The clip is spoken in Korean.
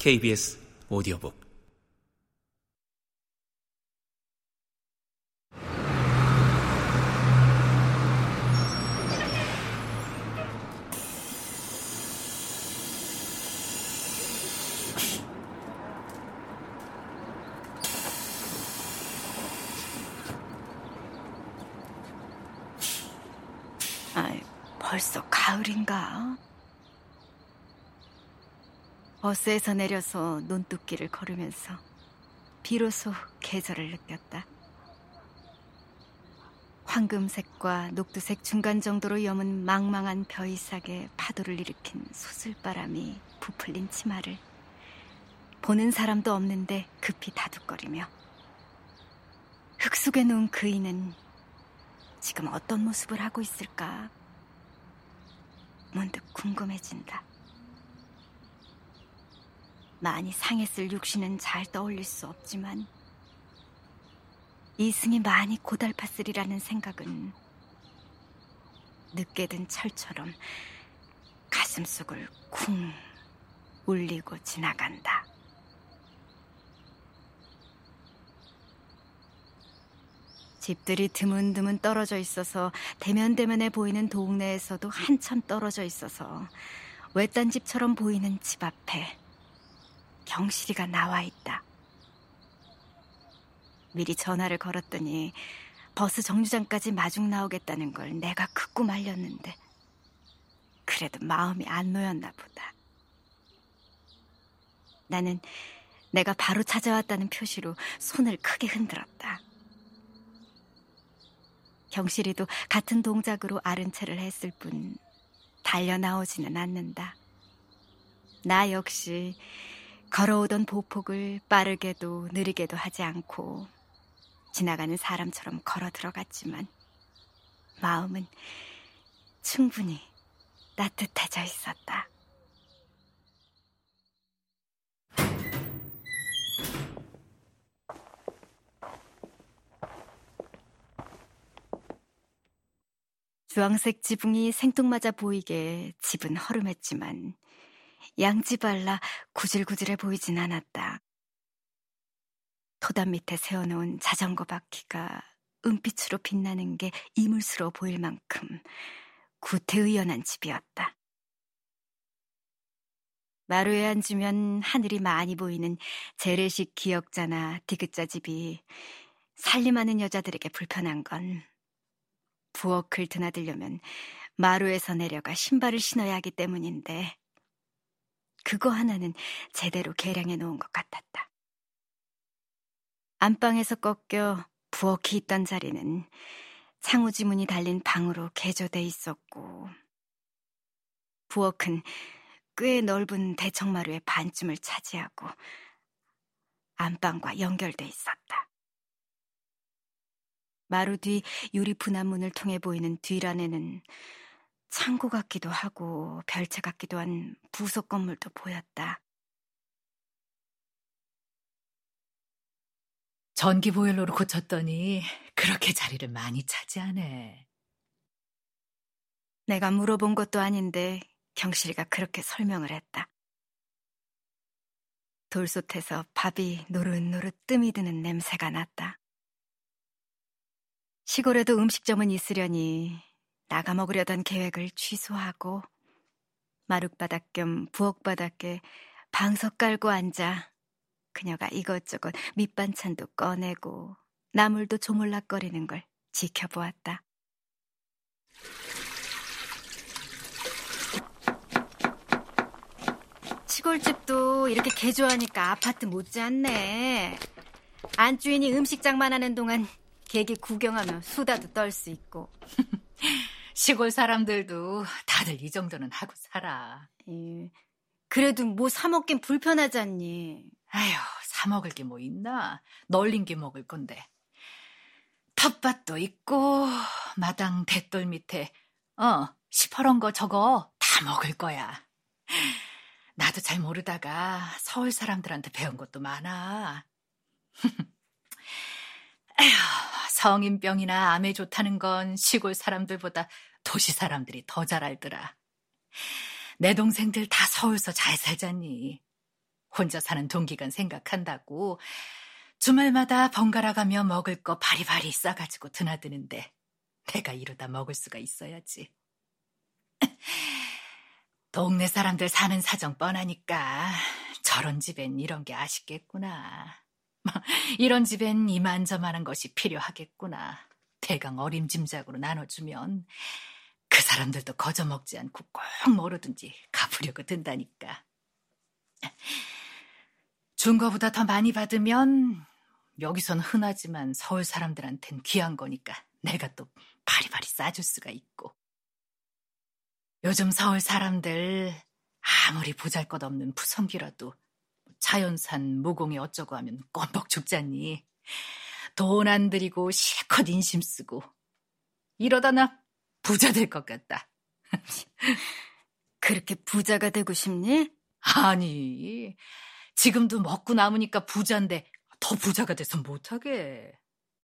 KBS 오디오북 아이, 벌써 가을인가? 버스에서 내려서 논뚝길을 걸으면서 비로소 계절을 느꼈다. 황금색과 녹두색 중간 정도로 여문 망망한 벼이삭에 파도를 일으킨 소슬바람이 부풀린 치마를 보는 사람도 없는데 급히 다독거리며 흙 속에 누운 그이는 지금 어떤 모습을 하고 있을까? 문득 궁금해진다. 많이 상했을 육신은 잘 떠올릴 수 없지만 이승이 많이 고달팠으리라는 생각은 늦게 든 철처럼 가슴속을 쿵 울리고 지나간다. 집들이 드문드문 떨어져 있어서 대면대면해 보이는 동네에서도 한참 떨어져 있어서 외딴 집처럼 보이는 집 앞에 경실이가 나와 있다. 미리 전화를 걸었더니 버스 정류장까지 마중 나오겠다는 걸 내가 극구 말렸는데 그래도 마음이 안 놓였나 보다. 나는 내가 바로 찾아왔다는 표시로 손을 크게 흔들었다. 경실이도 같은 동작으로 아른 채를 했을 뿐 달려 나오지는 않는다. 나 역시 걸어오던 보폭을 빠르게도 느리게도 하지 않고 지나가는 사람처럼 걸어 들어갔지만 마음은 충분히 따뜻해져 있었다. 주황색 지붕이 생뚱맞아 보이게 집은 허름했지만 양지발라 구질구질해 보이진 않았다. 토담 밑에 세워놓은 자전거 바퀴가 은빛으로 빛나는 게 이물스러워 보일 만큼 구태의연한 집이었다. 마루에 앉으면 하늘이 많이 보이는 재래식 기역자나 디귿자 집이 살림하는 여자들에게 불편한 건 부엌을 드나들려면 마루에서 내려가 신발을 신어야 하기 때문인데 그거 하나는 제대로 계량해 놓은 것 같았다. 안방에서 꺾여 부엌이 있던 자리는 창우지문이 달린 방으로 개조돼 있었고 부엌은 꽤 넓은 대청마루의 반쯤을 차지하고 안방과 연결돼 있었다. 마루 뒤 유리 분화문을 통해 보이는 뒷란에는 창고 같기도 하고 별채 같기도 한 부속 건물도 보였다. 전기 보일러로 고쳤더니 그렇게 자리를 많이 차지하네. 내가 물어본 것도 아닌데 경실이가 그렇게 설명을 했다. 돌솥에서 밥이 노릇노릇 뜸이 드는 냄새가 났다. 시골에도 음식점은 있으려니 나가 먹으려던 계획을 취소하고 마룻바닥 겸 부엌바닥에 방석 깔고 앉아 그녀가 이것저것 밑반찬도 꺼내고 나물도 조물락거리는 걸 지켜보았다. 시골집도 이렇게 개조하니까 아파트 못지않네. 안주인이 음식장만 하는 동안 계기 구경하며 수다도 떨 수 있고. 시골 사람들도 다들 이 정도는 하고 살아. 예. 그래도 뭐 사 먹긴 불편하잖니. 아휴, 사 먹을 게 뭐 있나? 널린 게 먹을 건데. 텃밭도 있고, 마당 대돌 밑에, 어, 시퍼런 거 저거 다 먹을 거야. 나도 잘 모르다가 서울 사람들한테 배운 것도 많아. 에휴, 성인병이나 암에 좋다는 건 시골 사람들보다 도시 사람들이 더 잘 알더라. 내 동생들 다 서울서 잘 살잖니. 혼자 사는 동기간 생각한다고 주말마다 번갈아 가며 먹을 거 바리바리 싸가지고 드나드는데 내가 이러다 먹을 수가 있어야지. 동네 사람들 사는 사정 뻔하니까 저런 집엔 이런 게 아쉽겠구나. 뭐, 이런 집엔 이만저만한 것이 필요하겠구나. 대강 어림짐작으로 나눠주면 그 사람들도 거저 먹지 않고 꼭 뭐로든지 갚으려고 든다니까. 준 거보다 더 많이 받으면 여기선 흔하지만 서울 사람들한텐 귀한 거니까 내가 또 바리바리 싸줄 수가 있고. 요즘 서울 사람들 아무리 보잘것없는 푸성기라도 자연산 무공이 어쩌고 하면 껌뻑 죽잖니. 돈 안 들이고 실컷 인심 쓰고 이러다 나 부자 될 것 같다. 그렇게 부자가 되고 싶니? 아니, 지금도 먹고 남으니까 부자인데 더 부자가 돼서 못하게.